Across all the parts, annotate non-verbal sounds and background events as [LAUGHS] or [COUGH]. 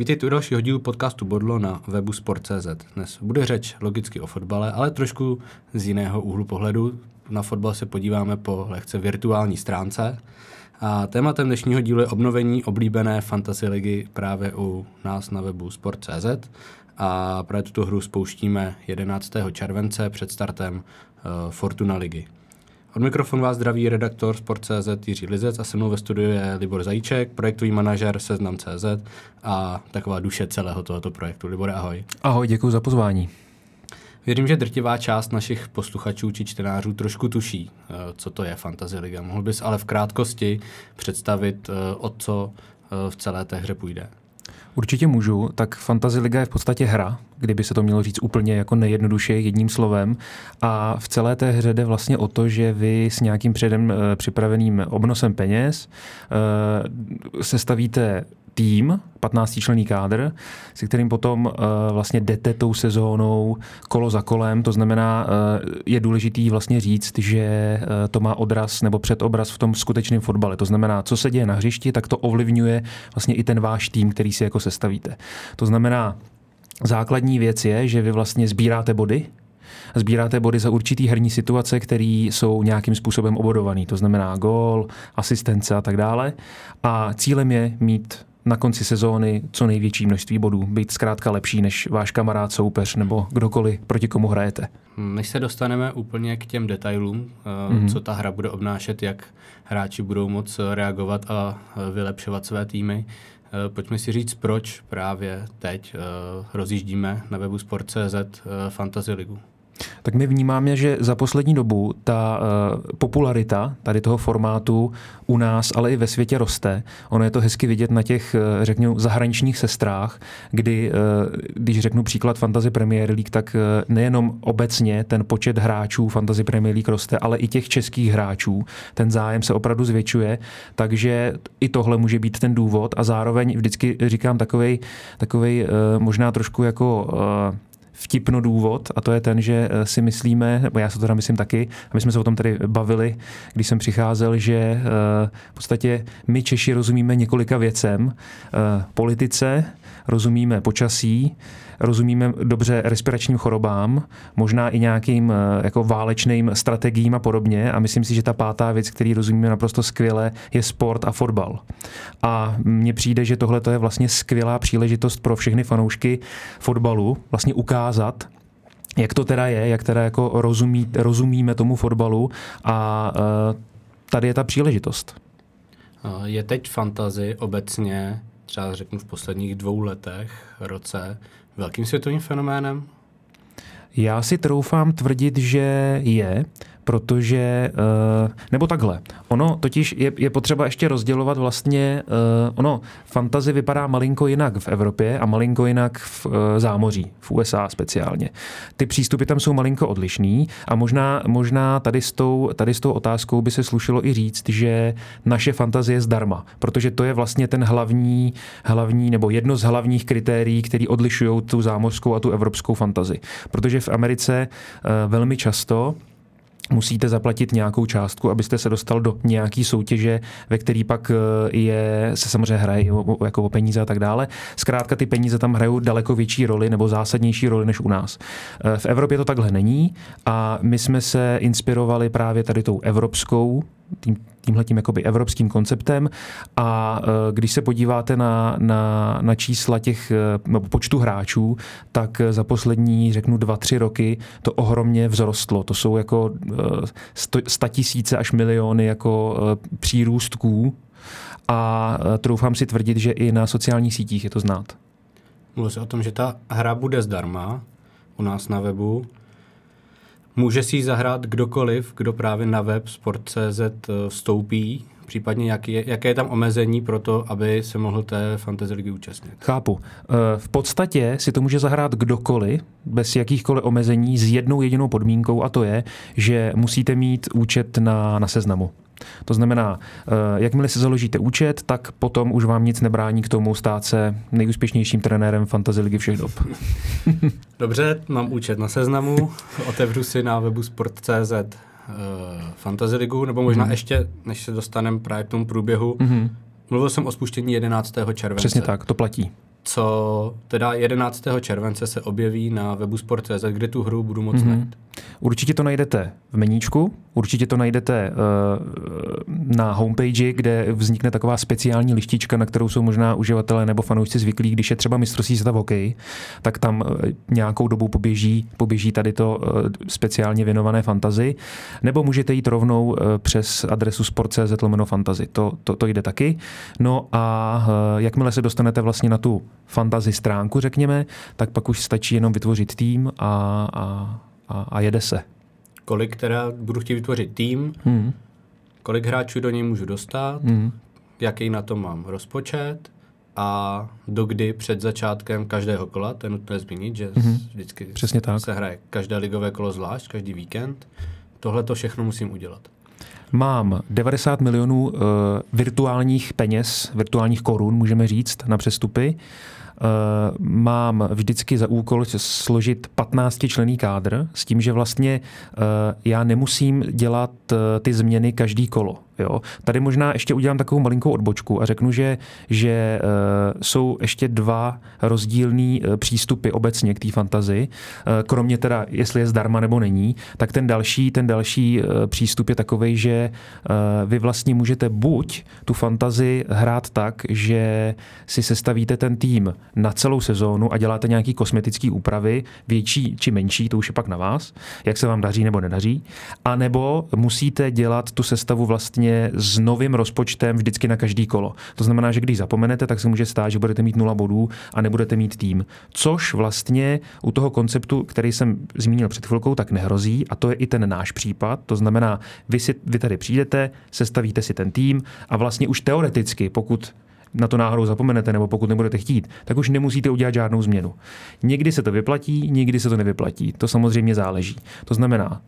Vítejte u dalšího dílu podcastu Bodlo na webu Sport.cz. Dnes bude řeč logicky o fotbale, ale trošku z jiného úhlu pohledu. Na fotbal se podíváme po lehce virtuální stránce. A tématem dnešního dílu je obnovení oblíbené fantasy ligy právě u nás na webu Sport.cz. A právě tuto hru spouštíme 11. července před startem uh, Fortuna ligy. Od mikrofonu vás zdraví redaktor Sport.cz Jiří Lizec a se mnou ve studiu je Libor Zajíček, projektový manažer Seznam.cz a taková duše celého tohoto projektu. Libor, ahoj. Ahoj, děkuji za pozvání. Věřím, že drtivá část našich posluchačů či čtenářů trošku tuší, eh, co to je Fantasy Liga. Mohl bys ale v krátkosti představit, eh, o co eh, v celé té hře půjde? Určitě můžu. Tak Fantasy Liga je v podstatě hra, kdyby se to mělo říct úplně jako nejjednoduše jedním slovem. A v celé té hře jde vlastně o to, že vy s nějakým předem připraveným obnosem peněz sestavíte tým, 15 členný kádr, se kterým potom uh, vlastně jdete tou sezónou kolo za kolem. To znamená, uh, je důležitý vlastně říct, že uh, to má odraz nebo předobraz v tom skutečném fotbale. To znamená, co se děje na hřišti, tak to ovlivňuje vlastně i ten váš tým, který si jako sestavíte. To znamená, základní věc je, že vy vlastně sbíráte body, sbíráte body za určitý herní situace, které jsou nějakým způsobem obodované. To znamená gól, asistence a tak dále. A cílem je mít na konci sezóny co největší množství bodů, být zkrátka lepší než váš kamarád, soupeř nebo kdokoliv, proti komu hrajete. Než se dostaneme úplně k těm detailům, mm-hmm. co ta hra bude obnášet, jak hráči budou moc reagovat a eh, vylepšovat své týmy, eh, pojďme si říct, proč právě teď rozjíždíme na webu Sport.cz Fantasy Ligu tak my vnímáme, že za poslední dobu ta uh, popularita tady toho formátu u nás, ale i ve světě roste. Ono je to hezky vidět na těch, uh, řeknu, zahraničních sestrách, kdy, uh, když řeknu příklad Fantasy Premier League, tak nejenom obecně ten počet hráčů Fantasy Premier League roste, ale i těch českých hráčů. Ten zájem se opravdu zvětšuje, takže i tohle může být ten důvod a zároveň vždycky říkám takovej, takovej možná trošku jako vtipno důvod a to je ten, že eh, si myslíme, nebo já se to teda myslím taky, a my jsme se o tom tady bavili, když jsem přicházel, že eh, v podstatě my Češi rozumíme několika věcem. Eh, politice, rozumíme počasí, rozumíme dobře respiračním chorobám, možná i nějakým eh, jako válečným strategiím a podobně. A myslím si, že ta pátá věc, který rozumíme naprosto skvěle, je sport a fotbal. A mně přijde, že tohle je vlastně skvělá příležitost pro všechny fanoušky fotbalu vlastně ukázat, jak to teda je, jak teda jako rozumí, rozumíme tomu fotbalu a uh, tady je ta příležitost. Je teď fantazy obecně, třeba řeknu v posledních dvou letech, roce, velkým světovým fenoménem? Já si troufám tvrdit, že je, protože, eh, nebo takhle, ono totiž je, je potřeba ještě rozdělovat vlastně, eh, ono, fantazy vypadá malinko jinak v Evropě a malinko jinak v eh, zámoří, v USA speciálně. Ty přístupy tam jsou malinko odlišný a možná, možná tady, s tou, tady s tou otázkou by se slušilo i říct, že naše fantazie je zdarma, protože to je vlastně ten hlavní, hlavní nebo jedno z hlavních kritérií, který odlišují tu zámořskou a tu evropskou fantazi. Protože v Americe velmi často musíte zaplatit nějakou částku, abyste se dostal do nějaký soutěže, ve který pak eh, je, se samozřejmě hraje jako o peníze a tak dále. Zkrátka ty peníze tam hrajou daleko větší roli nebo zásadnější roli než u nás. Eh, v Evropě to takhle není a my jsme se inspirovali právě tady tou evropskou tím, tímhletím jakoby evropským konceptem a e, když se podíváte na, na, na čísla těch nebo počtu hráčů, tak za poslední, řeknu, dva, tři roky to ohromně vzrostlo. To jsou jako e, sta tisíce až miliony jako e, přírůstků a troufám si tvrdit, že i na sociálních sítích je to znát. Mluví se o tom, že ta hra bude zdarma u nás na webu. Může si ji zahrát kdokoliv, kdo právě na web Sport.cz eh, vstoupí, případně jaký je, jaké je tam omezení pro to, aby se mohl té fantasy ligy účastnit? Chápu. Eh, v podstatě si to může zahrát kdokoliv, bez jakýchkoliv omezení, s jednou jedinou podmínkou a to je, že musíte mít účet na, na seznamu. To znamená, eh, jakmile si založíte účet, tak potom už vám nic nebrání k tomu stát se nejúspěšnějším trenérem fantasy ligy všech dob. [LAUGHS] Dobře, mám účet na seznamu, otevřu si na webu sport.cz uh, fantasy ligu, nebo možná hmm. ještě, než se dostaneme právě k tomu průběhu, hmm. mluvil jsem o spuštění 11. července. Přesně tak, to platí. co teda 11. července se objeví na webu Sport.cz, kde tu hru budu moct mm-hmm. najít. Určitě to najdete v meníčku, určitě to najdete uh, na homepage, kde vznikne taková speciální lištička, na kterou jsou možná uživatelé nebo fanoušci zvyklí, když je třeba mistrovství světa v hokeji, tak tam uh, nějakou dobu poběží, poběží tady to uh, speciálně věnované fantazy, nebo můžete jít rovnou uh, přes adresu sport.cz fantazy, to, to, to jde taky. No a uh, jakmile se dostanete vlastně na tu fantazy stránku, řekněme, tak pak už stačí jenom vytvořit tým a, a a, a jede se. Kolik teda budu chtít vytvořit tým, hmm. kolik hráčů do něj můžu dostat, hmm. jaký na to mám rozpočet a dokdy před začátkem každého kola, to je nutné zmínit, že hmm. vždycky Přesně tak. se hraje každé ligové kolo zvlášť, každý víkend. Tohle to všechno musím udělat. Mám 90 milionů uh, virtuálních peněz, virtuálních korun, můžeme říct, na přestupy. Eh, mám vždycky za úkol složit 15 člený kádr s tím, že vlastně eh, já nemusím dělat eh, ty změny každý kolo. Jo. Tady možná ještě udělám takovou malinkou odbočku a řeknu, že, že uh, jsou ještě dva rozdílný uh, přístupy obecně k té fantazii. Uh, kromě teda, jestli je zdarma nebo není, tak ten další, ten další přístup je takový, že vy vlastně můžete buď tu fantazii hrát tak, že si sestavíte ten tým na celou sezónu a děláte nějaký kosmetický úpravy, větší či menší, to už je pak na vás, jak se vám daří nebo nedaří, a nebo musíte dělat tu sestavu vlastně vlastně s novým rozpočtem vždycky na každý kolo. To znamená, že když zapomenete, tak se může stát, že budete mít nula bodů a nebudete mít tým. Což vlastně u toho konceptu, který jsem zmínil před chvilkou, tak nehrozí a to je i ten náš případ. To znamená, vy, si, vy tady přijdete, sestavíte si ten tým a vlastně už teoreticky, pokud na to náhodou zapomenete, nebo pokud nebudete chtít, tak už nemusíte udělat žádnou změnu. Někdy se to vyplatí, někdy se to nevyplatí. To samozřejmě záleží. To znamená,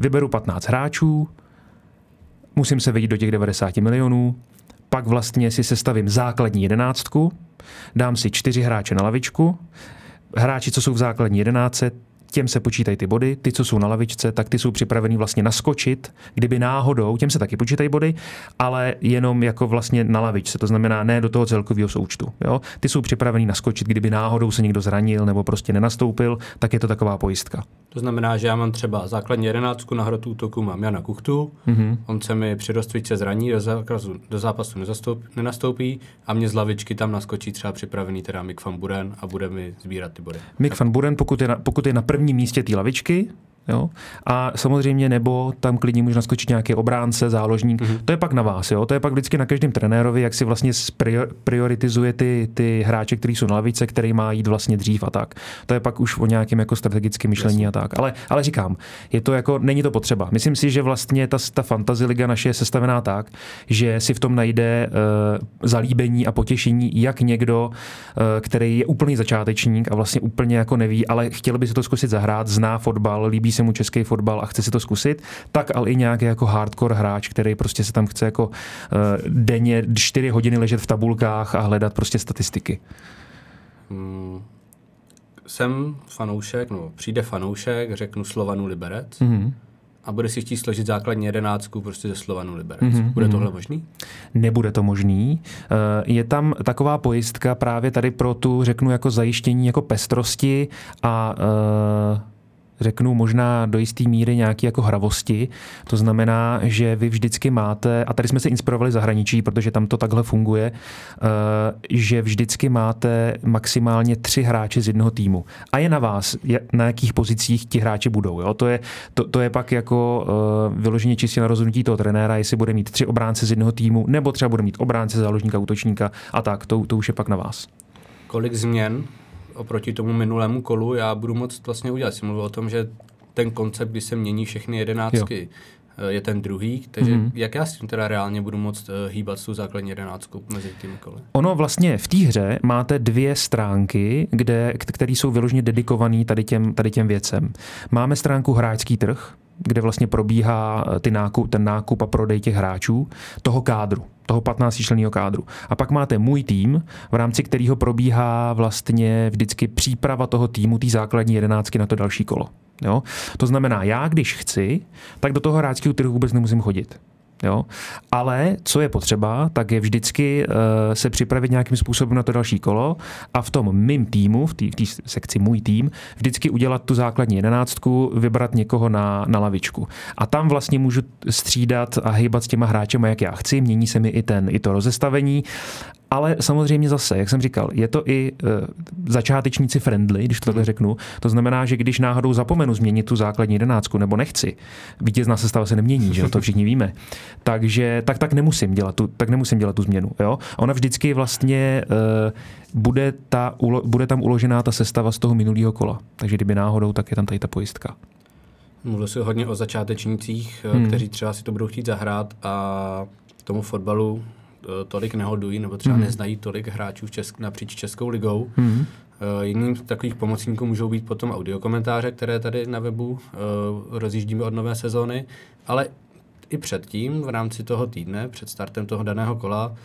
vyberu 15 hráčů, musím se vejít do těch 90 milionů, pak vlastně si sestavím základní jedenáctku, dám si čtyři hráče na lavičku, hráči, co jsou v základní jedenáctce, těm se počítají ty body, ty, co jsou na lavičce, tak ty jsou připravení vlastně naskočit, kdyby náhodou, těm se taky počítají body, ale jenom jako vlastně na lavičce, to znamená ne do toho celkového součtu. Jo? Ty jsou připravení naskočit, kdyby náhodou se někdo zranil nebo prostě nenastoupil, tak je to taková pojistka. To znamená, že já mám třeba základní jedenáctku na hrotu útoku, mám Jana Kuchtu, mm-hmm. on se mi při rozcvičce zraní, do, zákazu, do zápasu nenastoupí a mě z lavičky tam naskočí třeba připravený teda Mick van Buren a bude mi sbírat ty body. Mick van Buren, pokud je na, pokud je na prvním místě té lavičky, Jo? A samozřejmě nebo tam klidně může naskočit nějaký obránce, záložník. Mm-hmm. To je pak na vás. Jo? To je pak vždycky na každém trenérovi, jak si vlastně prioritizuje ty, ty hráče, kteří jsou na lavice, který má jít vlastně dřív a tak. To je pak už o nějakém jako strategickém myšlení Jasně. a tak. Ale, ale říkám, je to jako, není to potřeba. Myslím si, že vlastně ta, ta fantasy liga naše je sestavená tak, že si v tom najde uh, zalíbení a potěšení, jak někdo, uh, který je úplný začátečník a vlastně úplně jako neví, ale chtěl by si to zkusit zahrát, zná fotbal, líbí se mu český fotbal a chce si to zkusit, tak ale i nějaký jako hardcore hráč, který prostě se tam chce jako uh, denně 4 hodiny ležet v tabulkách a hledat prostě statistiky. Hmm. Jsem fanoušek, no přijde fanoušek, řeknu Slovanu Liberec, mm-hmm a bude si chtít složit základní jedenáctku prostě ze Slovanu Liberec. Mm-hmm. Bude tohle možný? Nebude to možný. Eh, je tam taková pojistka právě tady pro tu, řeknu, jako zajištění jako pestrosti a uh, řeknu možná do jisté míry nějaké jako hravosti. To znamená, že vy vždycky máte, a tady jsme se inspirovali zahraničí, protože tam to takhle funguje, eh, že vždycky máte maximálně tři hráče z jednoho týmu. A je na vás, na jakých pozicích ti hráči budou. Jo? To, je, to, to je pak jako uh, vyloženě čistě na rozhodnutí toho trenéra, jestli bude mít tři obránce z jednoho týmu, nebo třeba bude mít obránce, záložníka, útočníka a tak. To, to už je pak na vás. Kolik změn oproti tomu minulému kolu já budu moct vlastně udělat. Jsem mluvil o tom, že ten koncept, kdy se mění všechny jedenáctky, jo. Eh, je ten druhý, takže mm-hmm. jak já s tím teda reálně budu moct uh, hýbat s tou základní jedenáctkou mezi těmi koly? Ono vlastně v té hře máte dvě stránky, kde, které jsou vyloženě dedikované tady těm, tady těm věcem. Máme stránku hráčský trh, kde vlastně probíhá eh, ty nákup, ten nákup a prodej těch hráčů, toho kádru, toho 15 členného kádru. A pak máte můj tým, v rámci kterého probíhá vlastně vždycky příprava toho týmu, té základní jedenáctky na to další kolo. Jo? To znamená, já když chci, tak do toho hráčského trhu vůbec nemusím chodit. Jo? Ale co je potřeba, tak je vždycky uh, se připravit nějakým způsobem na to další kolo a v tom mým týmu, v té sekci můj tým, vždycky udělat tu základní jedenáctku, vybrat někoho na, na lavičku. A tam vlastně můžu střídat a hýbat s těma hráčema, jak já chci, mění se mi i, ten, i to rozestavení ale samozřejmě zase, jak jsem říkal, je to i uh, začátečníci friendly, když to takhle řeknu. To znamená, že když náhodou zapomenu změnit tu základní jedenáctku nebo nechci, vítězná sestava se nemění, že to všichni víme. [LAUGHS] Takže tak, tak nemusím dělat tu, tak nemusím dělat tu změnu. Jo? Ona vždycky vlastně uh, bude, ta, ulo, bude tam uložená ta sestava z toho minulého kola. Takže kdyby náhodou, tak je tam tady ta pojistka. Mluvil jsi hodně o začátečnících, eh, hmm. kteří třeba si to budou chtít zahrát a tomu fotbalu Eh, tolik nehodují nebo třeba mm. neznají tolik hráčů v Česk- napříč Českou ligou. Mm. Jiným z takových pomocníků můžou být potom audiokomentáře, které tady na webu uh, rozjíždíme od nové sezóny, ale i předtím, v rámci toho týdne, před startem toho daného kola,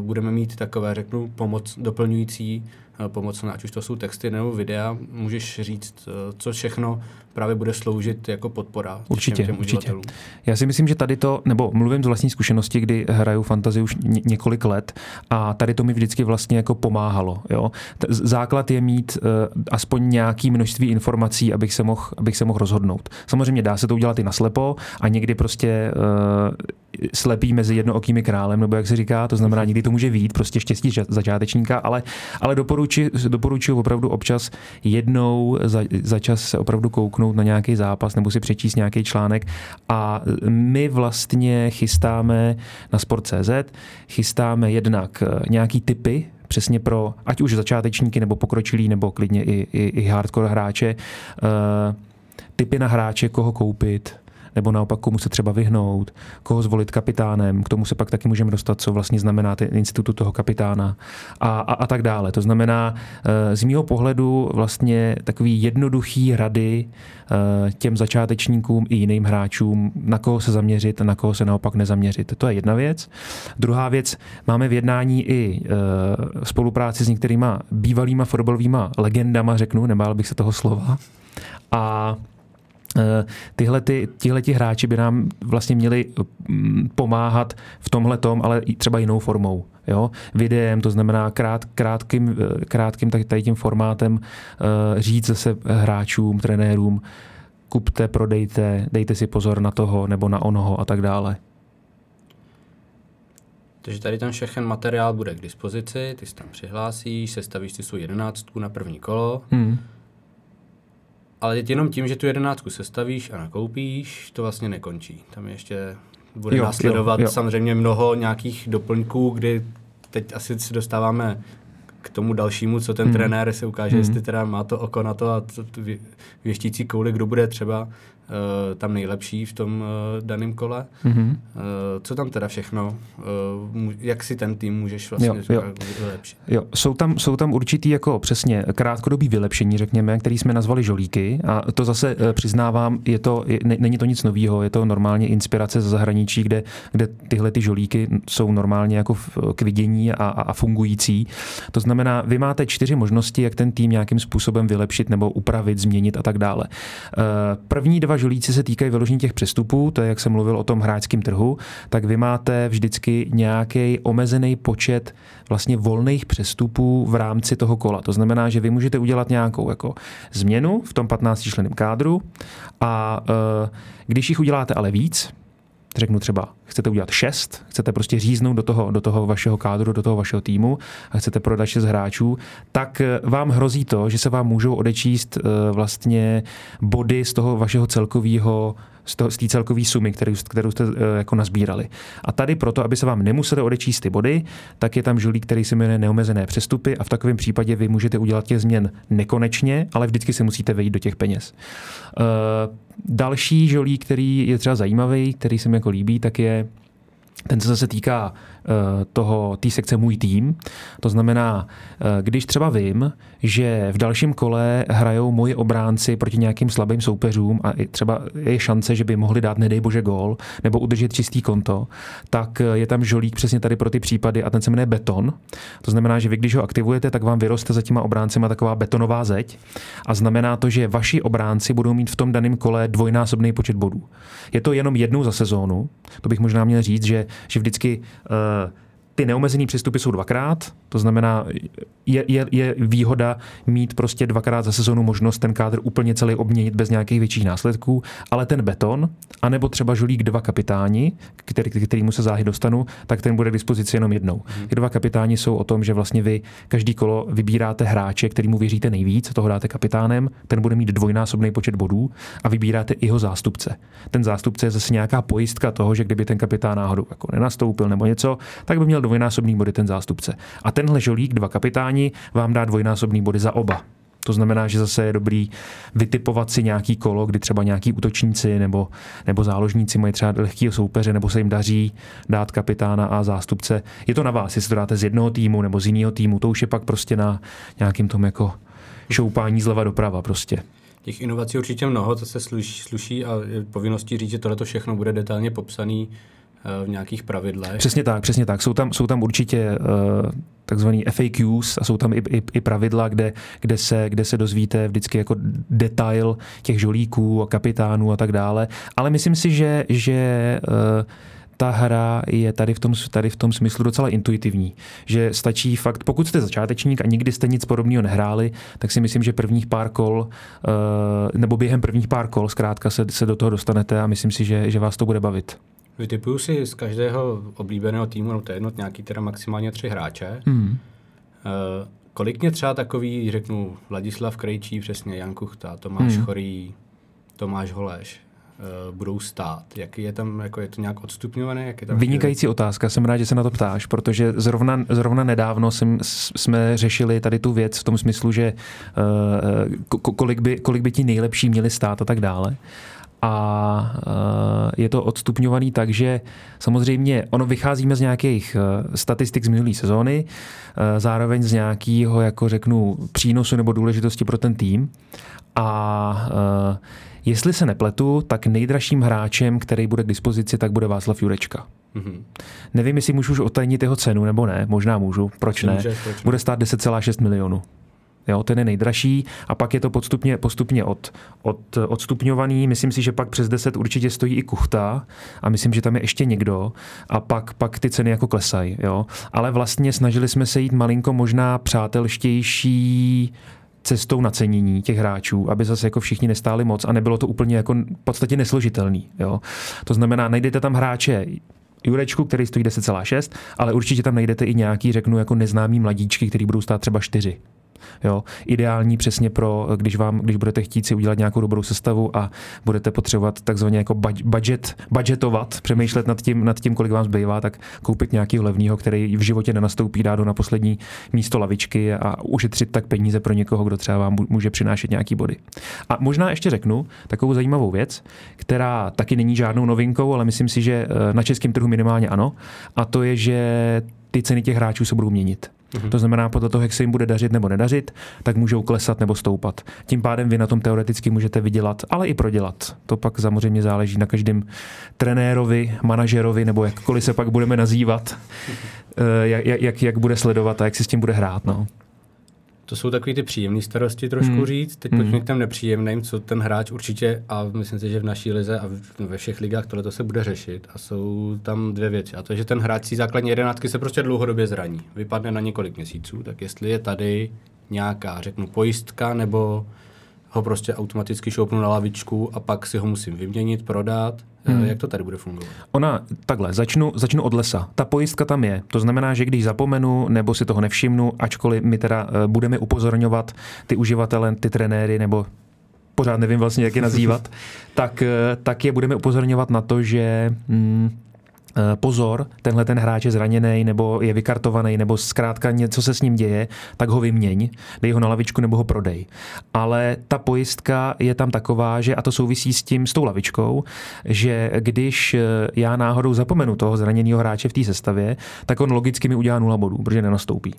budeme mít takové, řeknu, pomoc doplňující pomocné, ať už to jsou texty nebo videa, můžeš říct, co všechno právě bude sloužit jako podpora určitě, těm určitě. Já si myslím, že tady to, nebo mluvím z vlastní zkušenosti, kdy hraju fantazii už ně, několik let a tady to mi vždycky vlastně jako pomáhalo. Jo? Základ je mít uh, aspoň nějaký množství informací, abych se mohl abych se mohl rozhodnout. Samozřejmě dá se to udělat i naslepo a někdy prostě uh, slepý mezi jednookými králem, nebo jak se říká, to znamená, někdy to může být, prostě štěstí začátečníka, ale, ale doporučuji, doporučuji opravdu občas jednou za, za čas se opravdu kouknout kouknout na nějaký zápas nebo si přečíst nějaký článek. A my vlastně chystáme na Sport.cz, chystáme jednak eh, nějaký typy přesně pro ať už začátečníky nebo pokročilí nebo klidně i, i, i hardcore hráče, uh, typy na hráče, koho koupit, nebo naopak komu se třeba vyhnout, koho zvolit kapitánem, k tomu se pak taky můžeme dostat, co vlastně znamená ten institutu toho kapitána a, a, a tak dále. To znamená, eh, z mýho pohledu vlastně takový jednoduchý rady eh, těm začátečníkům i jiným hráčům, na koho se zaměřit, na koho se naopak nezaměřit. To je jedna věc. Druhá věc, máme v jednání i eh, spolupráci s některýma bývalýma fotbalovýma legendama, řeknu, nebál bych se toho slova. A tyhle ty, tihleti hráči by nám vlastně měli mm, pomáhat v tomhle tom, ale i třeba jinou formou. Jo? Videem, to znamená krát, krátkým, eh, krátkým tady tím formátem eh, říct zase hráčům, trenérům, kupte, prodejte, dejte si pozor na toho nebo na onoho a tak dále. Takže tady ten všechen materiál bude k dispozici, ty se tam přihlásíš, sestavíš si svou jedenáctku na první kolo, hmm ale jenom tím, že tu jedenáctku sestavíš a nakoupíš, to vlastně nekončí. Tam ještě bude jo, následovat jo, jo. samozřejmě mnoho nějakých doplňků, kdy teď asi si dostáváme k tomu dalšímu, co ten hmm. trenér se ukáže, hmm. jestli teda má to oko na to a to, to věštící kouli, kdo bude třeba tam nejlepší v tom uh, daném kole. Mm-hmm. Uh, co tam teda všechno, uh, jak si ten tým můžeš vlastně jo, jo. vylepšit? Jo, jsou tam, jsou tam určitý jako přesně krátkodobý vylepšení, řekněme, který jsme nazvali žolíky a to zase uh, přiznávám, je to, je, ne, není to nic nového, je to normálně inspirace ze zahraničí, kde, kde tyhle ty žolíky jsou normálně jako k vidění a, a, a fungující. To znamená, vy máte čtyři možnosti, jak ten tým nějakým způsobem vylepšit nebo upravit, změnit a tak dále. První dva žolíci se týkají vyložení těch přestupů, to je, jak jsem mluvil o tom hráčském trhu, tak vy máte vždycky nějaký omezený počet vlastně volných přestupů v rámci toho kola. To znamená, že vy můžete udělat nějakou jako změnu v tom 15 členém kádru a uh, když jich uděláte ale víc, řeknu třeba, chcete udělat šest, chcete prostě říznout do toho, do toho vašeho kádru, do toho vašeho týmu a chcete prodat šest hráčů, tak eh, vám hrozí to, že se vám můžou odečíst eh, vlastně body z toho vašeho celkového z té celkové sumy, kterou, kterou jste uh, jako nazbírali. A tady proto, aby se vám nemuseli odečíst ty body, tak je tam žolík, který se jmenuje neomezené přestupy a v takovém případě vy můžete udělat těch změn nekonečně, ale vždycky se musíte vejít do těch peněz. Další žolík, který je třeba zajímavý, který se mi jako líbí, tak je ten se zase týká toho, té sekce můj tým. To znamená, když třeba vím, že v dalším kole hrajou moji obránci proti nějakým slabým soupeřům a třeba je šance, že by mohli dát, nedej bože, gól nebo udržet čistý konto, tak je tam žolík přesně tady pro ty případy a ten se jmenuje beton. To znamená, že vy, když ho aktivujete, tak vám vyroste za těma obráncema taková betonová zeď a znamená to, že vaši obránci budou mít v tom daném kole dvojnásobný počet bodů. Je to jenom jednou za sezónu, to bych možná měl říct, že, že vždycky uh, ty neomezený přestupy jsou dvakrát, to znamená, je, je, je výhoda mít prostě dvakrát za sezonu možnost ten kádr úplně celý obměnit bez nějakých větších následků, ale ten beton, anebo třeba žulík dva kapitáni, který, kterýmu se záhy dostanu, tak ten bude k dispozici jenom jednou. Hmm. Ty dva kapitáni jsou o tom, že vlastně vy každý kolo vybíráte hráče, kterýmu věříte nejvíc, toho dáte kapitánem, ten bude mít dvojnásobný počet bodů a vybíráte i jeho zástupce. Ten zástupce je zase nějaká pojistka toho, že kdyby ten kapitán náhodou jako nenastoupil nebo něco, tak by měl dvojnásobný body ten zástupce. A tenhle žolík, dva kapitáni, vám dá dvojnásobný body za oba. To znamená, že zase je dobrý vytipovat si nějaký kolo, kdy třeba nějaký útočníci nebo, nebo záložníci mají třeba lehkého soupeře, nebo se jim daří dát kapitána a zástupce. Je to na vás, jestli to dáte z jednoho týmu nebo z jiného týmu. To už je pak prostě na nějakým tom jako šoupání zleva doprava prostě. Těch inovací určitě mnoho, to se sluší, sluší a je povinností říct, že tohle všechno bude detailně popsaný Eh, v nějakých pravidlech. Přesně tak, přesně tak. Jsou tam, jsou tam určitě uh, takzvaný FAQs a jsou tam i, i, i pravidla, kde, kde, se, kde se dozvíte vždycky jako detail těch žolíků a kapitánů a tak dále. Ale myslím si, že, že uh, ta hra je tady v, tom, tady v tom smyslu docela intuitivní. Že stačí fakt, pokud jste začátečník a nikdy jste nic podobného nehráli, tak si myslím, že prvních pár kol, nebo během prvních pár kol zkrátka se, se do toho dostanete a myslím si, že, že vás to bude bavit. Vytipuju si z každého oblíbeného týmu, no to je jednot nějaký teda maximálně tři hráče. Hmm. Uh, kolik mě třeba takový, řeknu, Vladislav Krejčí, přesně Jan Kuchta, Tomáš hmm. Chorý, Tomáš Holeš, uh, budou stát? Jak je tam, jako je to nějak odstupňované? Jak je tam Vynikající chvíli? otázka, jsem rád, že se na to ptáš, protože zrovna, zrovna nedávno jsem, jsme řešili tady tu věc v tom smyslu, že uh, kolik, by, kolik by ti nejlepší měli stát a tak dále a eh, je to odstupňovaný tak, že samozřejmě ono vycházíme z nějakých eh, statistik z minulé sezóny, eh, zároveň z nějakého, jako řeknu, přínosu nebo důležitosti pro ten tým a jestli se nepletu, tak nejdražším hráčem, který bude k dispozici, tak bude Václav Jurečka. Mm-hmm. Nevím, jestli můžu už otajnit jeho cenu nebo ne, možná můžu, proč ne? Může, proč bude stát 10,6 milionů. Jo, ten je nejdražší a pak je to postupně, postupně od, od, odstupňovaný. Myslím si, že pak přes 10 určitě stojí i kuchta a myslím, že tam je ještě někdo a pak, pak ty ceny jako klesají. Jo. Ale vlastně snažili jsme se jít malinko možná přátelštější cestou nacenění těch hráčů, aby zase jako všichni nestáli moc a nebylo to úplně jako v podstatě nesložitelný. Jo. To znamená, najdete tam hráče Jurečku, který stojí 10,6, ale určitě tam najdete i nějaký, řeknu, jako neznámý mladíčky, který budou stát třeba 4. Jo. Ideální přesně pro, když vám, když budete chtít si udělat nějakou dobrou sestavu a budete potřebovat takzvaně jako budget, budgetovat, přemýšlet nad tím, nad tím, kolik vám zbývá, tak koupit nějaký levného, který v životě nenastoupí, dá do na poslední místo lavičky a ušetřit tak peníze pro někoho, kdo třeba vám může přinášet nějaký body. A možná ještě řeknu takovou zajímavou věc, která taky není žádnou novinkou, ale myslím si, že eh, na českém trhu minimálně ano, a to je, že ty ceny těch hráčů se budou měnit. Mm-hmm. To znamená, podle toho, jak se jim bude dařit nebo nedařit, tak můžou klesat nebo stoupat. Tím pádem vy na tom teoreticky můžete vydělat, ale i prodělat. To pak samozřejmě záleží na každém trenérovi, manažerovi nebo jakkoliv se pak budeme nazývat, jak, jak, jak bude sledovat a jak si s tím bude hrát. No. To jsou takové ty příjemné starosti trošku hmm. říct. Teď hmm. pojďme k těm nepříjemným, co ten hráč určitě, a myslím si, že v naší lize a ve všech ligách tohle se bude řešit. A jsou tam dvě věci. A to je, že ten hráč si základní jedenáctky se prostě dlouhodobě zraní. Vypadne na několik měsíců. Tak jestli je tady nějaká, řeknu, pojistka nebo ho prostě automaticky šoupnu na lavičku a pak si ho musím vyměnit, prodat. Hmm. Jak to tady bude fungovat? Ona, takhle, začnu, začnu od lesa. Ta pojistka tam je. To znamená, že když zapomenu nebo si toho nevšimnu, ačkoliv my teda uh, budeme upozorňovat ty uživatele, ty trenéry nebo pořád nevím vlastně, jak je nazývat, [LAUGHS] tak, uh, tak je budeme upozorňovat na to, že mm, Eh, pozor, tenhle ten hráč je zraněný nebo je vykartovaný nebo zkrátka něco se s ním děje, tak ho vyměň, dej ho na lavičku nebo ho prodej. Ale ta pojistka je tam taková, že a to souvisí s tím, s tou lavičkou, že když eh, já náhodou zapomenu toho zraněného hráče v té sestavě, tak on logicky mi udělá nula bodů, protože nenastoupí.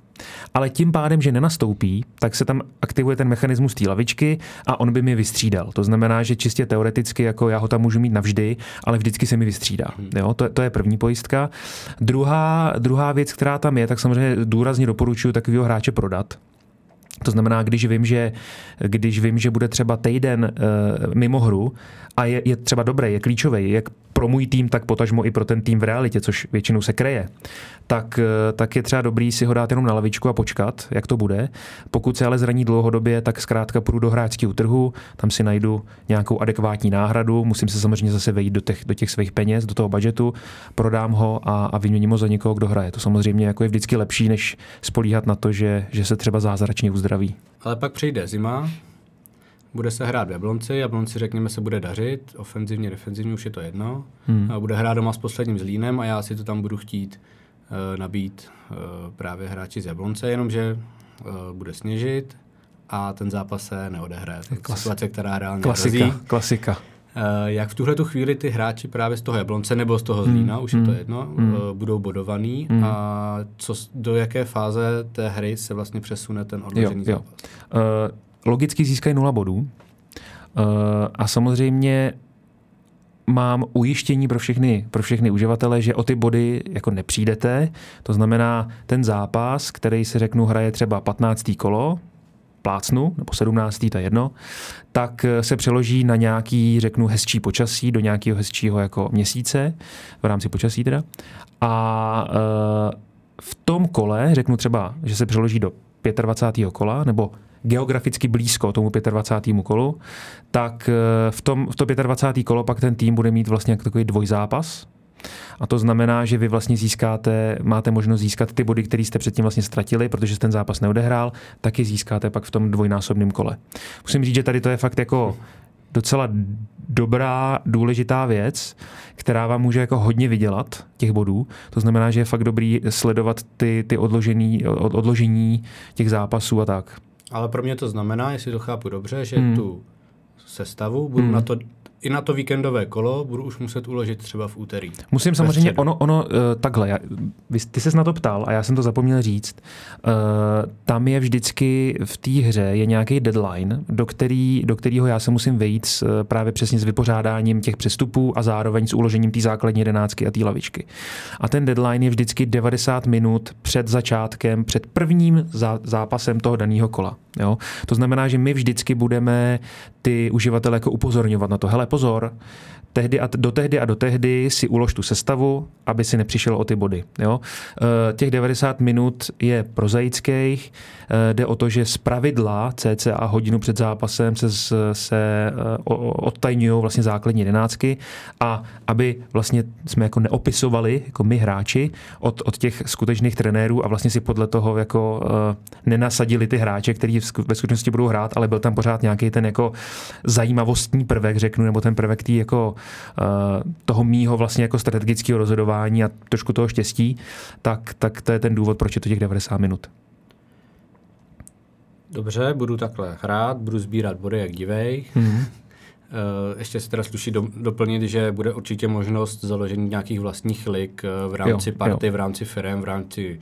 Ale tím pádem, že nenastoupí, tak se tam aktivuje ten mechanismus té lavičky a on by mi vystřídal. To znamená, že čistě teoreticky, jako já ho tam můžu mít navždy, ale vždycky se mi vystřídá. Hmm. Jo? To, to je první první pojistka. Druhá, druhá věc, která tam je, tak samozřejmě důrazně doporučuji takového hráče prodat. To znamená, když vím, že, když vím, že bude třeba týden uh, mimo hru a je, je třeba dobrý, je klíčový, jak pro můj tým, tak potažmo i pro ten tým v realitě, což většinou se kreje, tak, eh, tak je třeba dobrý si ho dát jenom na lavičku a počkat, jak to bude. Pokud se ale zraní dlouhodobě, tak zkrátka půjdu do hráčského trhu, tam si najdu nějakou adekvátní náhradu, musím se samozřejmě zase vejít do těch, do těch svých peněz, do toho budžetu, prodám ho a, a vyměním ho za někoho, kdo hraje. To samozřejmě jako je vždycky lepší, než spolíhat na to, že, že se třeba zázračně uzdraví. Ale pak přijde zima, bude se hrát v Jablonci, Jablonci řekněme se bude dařit, ofenzivně, defenzivně už je to jedno. Hmm. Bude hrát doma s posledním Zlínem a já si to tam budu chtít uh, nabít uh, právě hráči z Jablonce, jenomže uh, bude sněžit a ten zápas se neodehraje. Situace, která reálně Klasika, hrozí. klasika. Uh, jak v tuhle tu chvíli ty hráči právě z toho Jablonce nebo z toho hmm. Zlína, hmm. už je to hmm. jedno, hmm. uh, budou bodovaný hmm. a co, do jaké fáze té hry se vlastně přesune ten odložený jo, zápas? Jo. Uh, logicky získají nula bodů. Eh, a samozřejmě mám ujištění pro všechny, pro všechny uživatele, že o ty body jako nepřijdete. To znamená, ten zápas, který si řeknu hraje třeba 15. kolo, plácnu, nebo 17. to je jedno, tak eh, se přeloží na nějaký, řeknu, hezčí počasí, do nějakého hezčího jako měsíce, v rámci počasí teda. A e, v tom kole, řeknu třeba, že se přeloží do 25. kola, nebo geograficky blízko tomu 25. kolu, tak eh, v, tom, v to 25. kolo pak ten tým bude mít vlastně takový dvojzápas, a to znamená, že vy vlastně získáte, máte možnost získat ty body, které jste předtím vlastně ztratili, protože ten zápas neodehrál, taky získáte pak v tom dvojnásobném kole. Musím říct, že tady to je fakt jako docela dobrá, důležitá věc, která vám může jako hodně vydělat těch bodů. To znamená, že je fakt dobrý sledovat ty, ty odložený, odložení těch zápasů a tak. Ale pro mě to znamená, jestli to chápu dobře, že hmm. tu sestavu budu hmm. na to i na to víkendové kolo budu už muset uložit třeba v úterý. Musím samozřejmě, ono, ono uh, takhle, já, ty ses na to ptal a já jsem to zapomněl říct. Uh, tam je vždycky v té hře je nějaký deadline, do, který, do kterého já se musím vejít s, uh, právě přesně s vypořádáním těch přestupů a zároveň s uložením té základní jedenáctky a té lavičky. A ten deadline je vždycky 90 minut před začátkem, před prvním zá, zápasem toho daného kola. Jo? To znamená, že my vždycky budeme ty uživatele jako upozorňovat na to, hele pozor, tehdy a do tehdy a do tehdy si ulož tu sestavu, aby si nepřišel o ty body. Jo? Eh, těch 90 minut je prozaických, eh, jde o to, že z pravidla cca hodinu před zápasem se, se eh, odtajňují vlastně základní jedenáctky a aby vlastně jsme jako neopisovali, jako my hráči, od, od těch skutečných trenérů a vlastně si podle toho jako nenasadili ty hráče, kteří ve skutečnosti budou hrát, ale byl tam pořád nějaký ten jako zajímavostní prvek, řeknu, nebo ten prvek tý jako toho mýho vlastně jako strategického rozhodování a trošku toho štěstí, tak, tak to je ten důvod, proč je to těch 90 minut. Dobře, budu takhle hrát, budu sbírat body jak divej. Mm-hmm. Ještě se teda sluší do, doplnit, že bude určitě možnost založení nějakých vlastních lig eh, v rámci jo, party, jo. v rámci firm, v rámci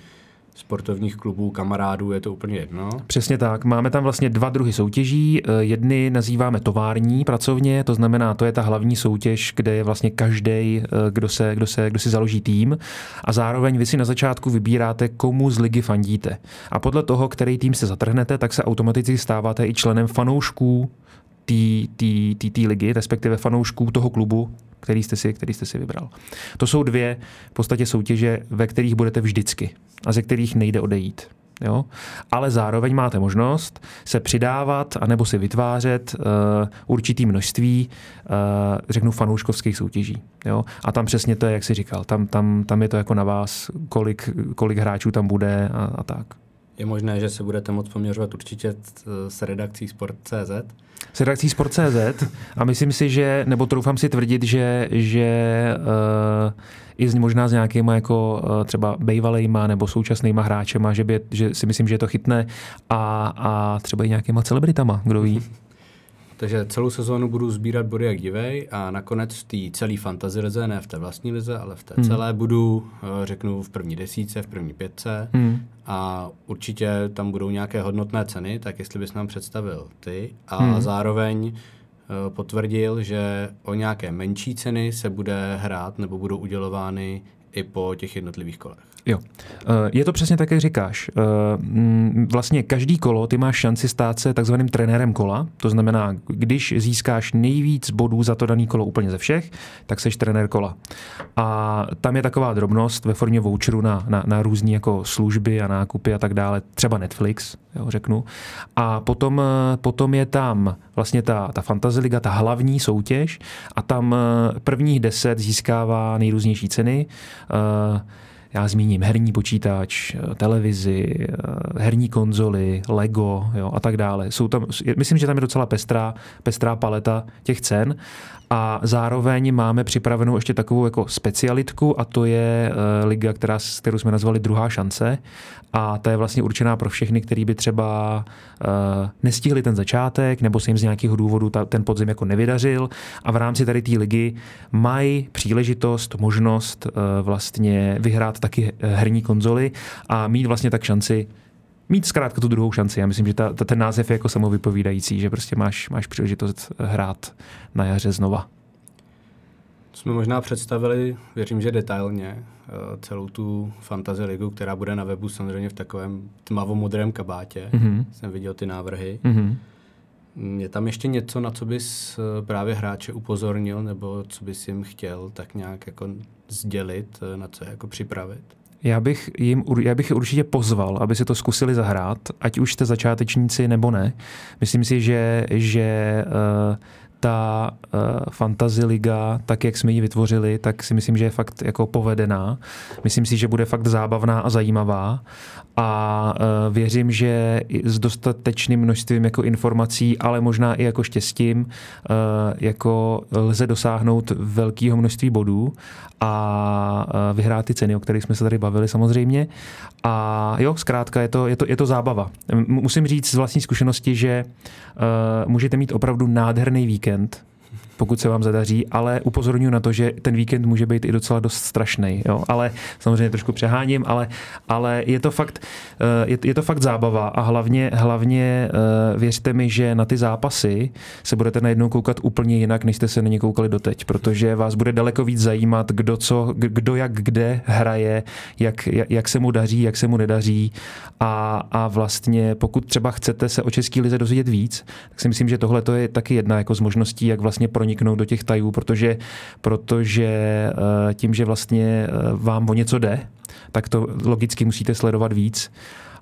sportovních klubů, kamarádů, je to úplně jedno. Přesně tak. Máme tam vlastně dva druhy soutěží. Eh, jedny nazýváme tovární pracovně, to znamená, to je ta hlavní soutěž, kde je vlastně každý, eh, kdo, se, kdo, se, kdo si založí tým. A zároveň vy si na začátku vybíráte, komu z ligy fandíte. A podle toho, který tým se zatrhnete, tak se automaticky stáváte i členem fanoušků té ligy, respektive fanoušků toho klubu, který jste, si, který jste si vybral. To jsou dvě v podstatě soutěže, ve kterých budete vždycky a ze kterých nejde odejít. Jo? Ale zároveň máte možnost se přidávat anebo si vytvářet uh, určitý množství, uh, řeknu, fanouškovských soutěží. Jo? A tam přesně to je, jak jsi říkal, tam, tam, tam je to jako na vás, kolik, kolik hráčů tam bude a, a tak. Je možné, že se budete moct poměřovat určitě s redakcí Sport.cz? S redakcí Sport.cz a myslím si, že, nebo troufám si tvrdit, že, že uh, i z, možná s nějakýma jako uh, třeba bejvalejma nebo současnýma hráčema, že, by, že si myslím, že je to chytné a, a třeba i nějakýma celebritama, kdo ví. [LAUGHS] Takže celou sezónu budu sbírat body jak divej a nakonec v té celé fantasy lize, ne v té vlastní lize, ale v té hmm. celé budu, eh, řeknu, v první desíce, v první pětce hmm. a určitě tam budou nějaké hodnotné ceny, tak jestli bys nám představil ty a hmm. zároveň eh, potvrdil, že o nějaké menší ceny se bude hrát nebo budou udělovány i po těch jednotlivých kolech. Jo. Eh, je to přesně tak, jak říkáš. Eh, mm, vlastně každý kolo ty máš šanci stát se takzvaným trenérem kola. To znamená, když získáš nejvíc bodů za to daný kolo úplně ze všech, tak seš trenér kola. A tam je taková drobnost ve formě voucheru na, na, na různé jako služby a nákupy a tak dále, třeba Netflix, jo, řeknu. A potom, eh, potom je tam vlastně ta, ta Fantasy Liga, ta hlavní soutěž a tam prvních deset získává nejrůznější ceny. Já zmíním herní počítač, televizi, herní konzoly, Lego jo, a tak dále. Jsou tam, myslím, že tam je docela pestrá, pestrá paleta těch cen. A zároveň máme připravenou ještě takovou jako specialitku a to je uh, liga, která, kterou jsme nazvali Druhá šance. A ta je vlastně určená pro všechny, kteří by třeba nestihli ten začátek nebo se jim z nějakého důvodu ta, ten podzim jako nevydařil. A v rámci tady té ligy mají příležitost, možnost vlastně vyhrát taky herní konzoly a mít vlastně tak šanci mít zkrátka tu druhou šanci. Já myslím, že ta, ta, ten název je jako samovypovídající, že prostě máš, máš příležitost hrát na jaře znova. Jsme možná představili, věřím, že detailně, eh, celou tu fantasy ligu, která bude na webu samozřejmě v takovém tmavomodrém kabátě. Mm-hmm. Jsem viděl ty návrhy. Mm-hmm. Je tam ještě něco, na co bys eh, právě hráče upozornil, nebo co bys jim chtěl tak nějak jako sdělit, eh, na co je jako připravit? Já bych, jim, já bych je určitě pozval, aby si to zkusili zahrát, ať už jste začátečníci nebo ne. Myslím si, že, že uh, ta uh, fantasy liga, tak jak jsme ji vytvořili, tak si myslím, že je fakt jako povedená. Myslím si, že bude fakt zábavná a zajímavá a uh, věřím, že s dostatečným množstvím jako informací, ale možná i jako štěstím, uh, jako lze dosáhnout velkého množství bodů a uh, vyhrát ty ceny, o kterých jsme se tady bavili samozřejmě. A jo, zkrátka je to, je to, je to zábava. Musím říct z vlastní zkušenosti, že uh, můžete mít opravdu nádherný víkend, pokud se vám zadaří, ale upozorňuji na to, že ten víkend může být i docela dost strašný. Ale samozřejmě trošku přeháním, ale, ale je, to fakt, je, je to fakt zábava a hlavně, hlavně eh, věřte mi, že na ty zápasy se budete najednou koukat úplně jinak, než jste se na ně koukali doteď, protože vás bude daleko víc zajímat, kdo, co, kdo jak kde hraje, jak, jak se mu daří, jak se mu nedaří. A, a vlastně pokud třeba chcete se o České lize dozvědět víc, tak si myslím, že tohle je taky jedna jako z možností, jak vlastně pro proniknout do těch tajů, protože, protože eh, tím, že vlastně eh, vám o něco jde, tak to logicky musíte sledovat víc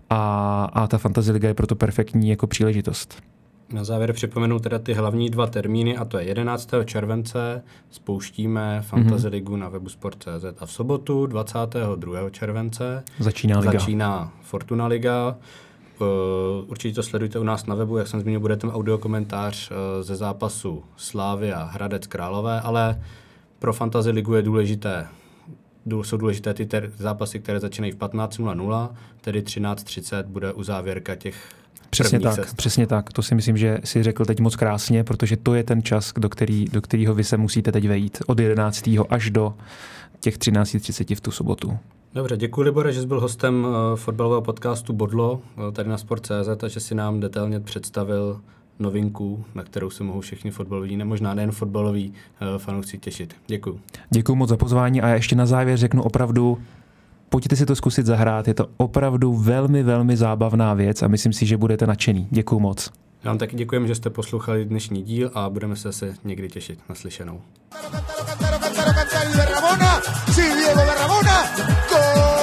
a, a ta Fantasy Liga je proto perfektní jako příležitost. Na závěr připomenu teda ty hlavní dva termíny a to je 11. července spouštíme Fantasy mm-hmm. Ligu na webu Sport.cz a v sobotu 22. července začíná, liga. začíná Fortuna Liga. Uh, určitě to sledujte u nás na webu, jak jsem zmínil, bude ten audio komentář uh, ze zápasu Slávy a Hradec Králové, ale pro Fantasy ligu je důležité jsou důležité ty ter- zápasy, které začínají v 15.00, tedy 13.30 bude uzávěrka těch Přesně tak, cest. přesně tak. To si myslím, že si řekl teď moc krásně, protože to je ten čas, do, který, do kterého vy se musíte teď vejít. Od 11. až do těch 13.30 v tu sobotu. Dobře, děkuji Libore, že jsi byl hostem uh, fotbalového podcastu Bodlo uh, tady na Sport.cz a že si nám detailně představil novinku, na kterou se mohou všichni fotbaloví, ne možná nejen fotbaloví uh, fanoušci těšit. Děkuji. Děkuji moc za pozvání a ještě na závěr řeknu opravdu, pojďte si to zkusit zahrát, je to opravdu velmi, velmi zábavná věc a myslím si, že budete nadšený. Děkuji moc. Já vám taky děkujeme, že jste poslouchali dnešní díl a budeme se zase někdy těšit. Naslyšenou. Gol!